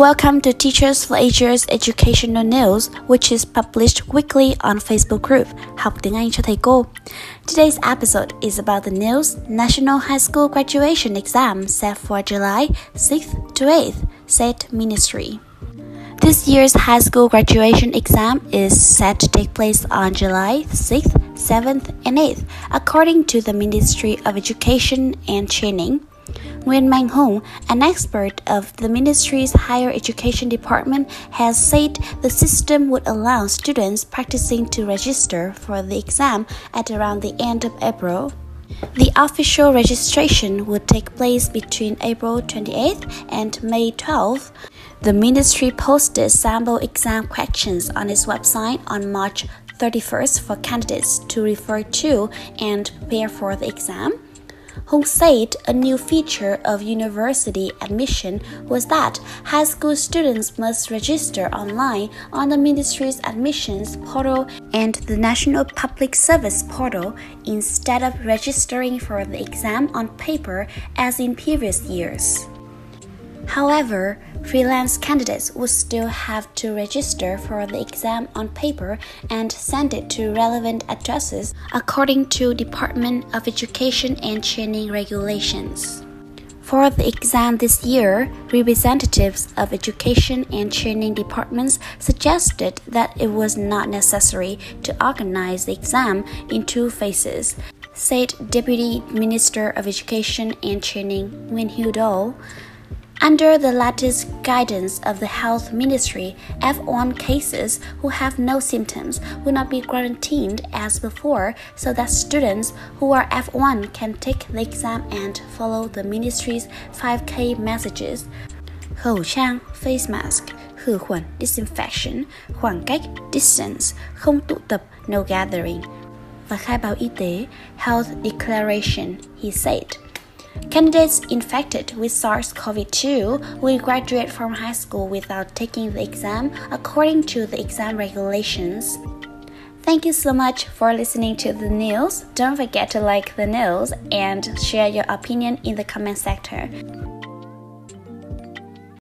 Welcome to Teachers for Asia's Educational News, which is published weekly on Facebook group Học tiếng Anh cho thầy cô. Today's episode is about the news National High School graduation exam set for July 6th to 8th, said Ministry. This year's high school graduation exam is set to take place on July 6th, 7th, and 8th, according to the Ministry of Education and Training. Nguyen Manh Hung, an expert of the ministry's higher education department, has said the system would allow students practicing to register for the exam at around the end of April. The official registration would take place between April 28th and May 12th. The ministry posted sample exam questions on its website on March 31st for candidates to refer to and prepare for the exam. Hung said a new feature of university admission was that high school students must register online on the ministry's admissions portal and the National Public Service portal instead of registering for the exam on paper as in previous years. However, freelance candidates would still have to register for the exam on paper and send it to relevant addresses according to Department of Education and Training regulations. For the exam this year, representatives of education and training departments suggested that it was not necessary to organize the exam in two phases, said Deputy Minister of Education and Training Nguyen Huu Do. Under the latest guidance of the Health Ministry, F1 cases who have no symptoms will not be quarantined as before, so that students who are F1 can take the exam and follow the ministry's 5K messages. Khẩu trang, face mask, khử khuẩn, disinfection, khoảng cách, distance, không tụ tập, no gathering. Và khai báo y tế, health declaration, he said. Candidates infected with SARS CoV 2 will graduate from high school without taking the exam according to the exam regulations. Thank you so much for listening to the news. Don't forget to like the news and share your opinion in the comment section.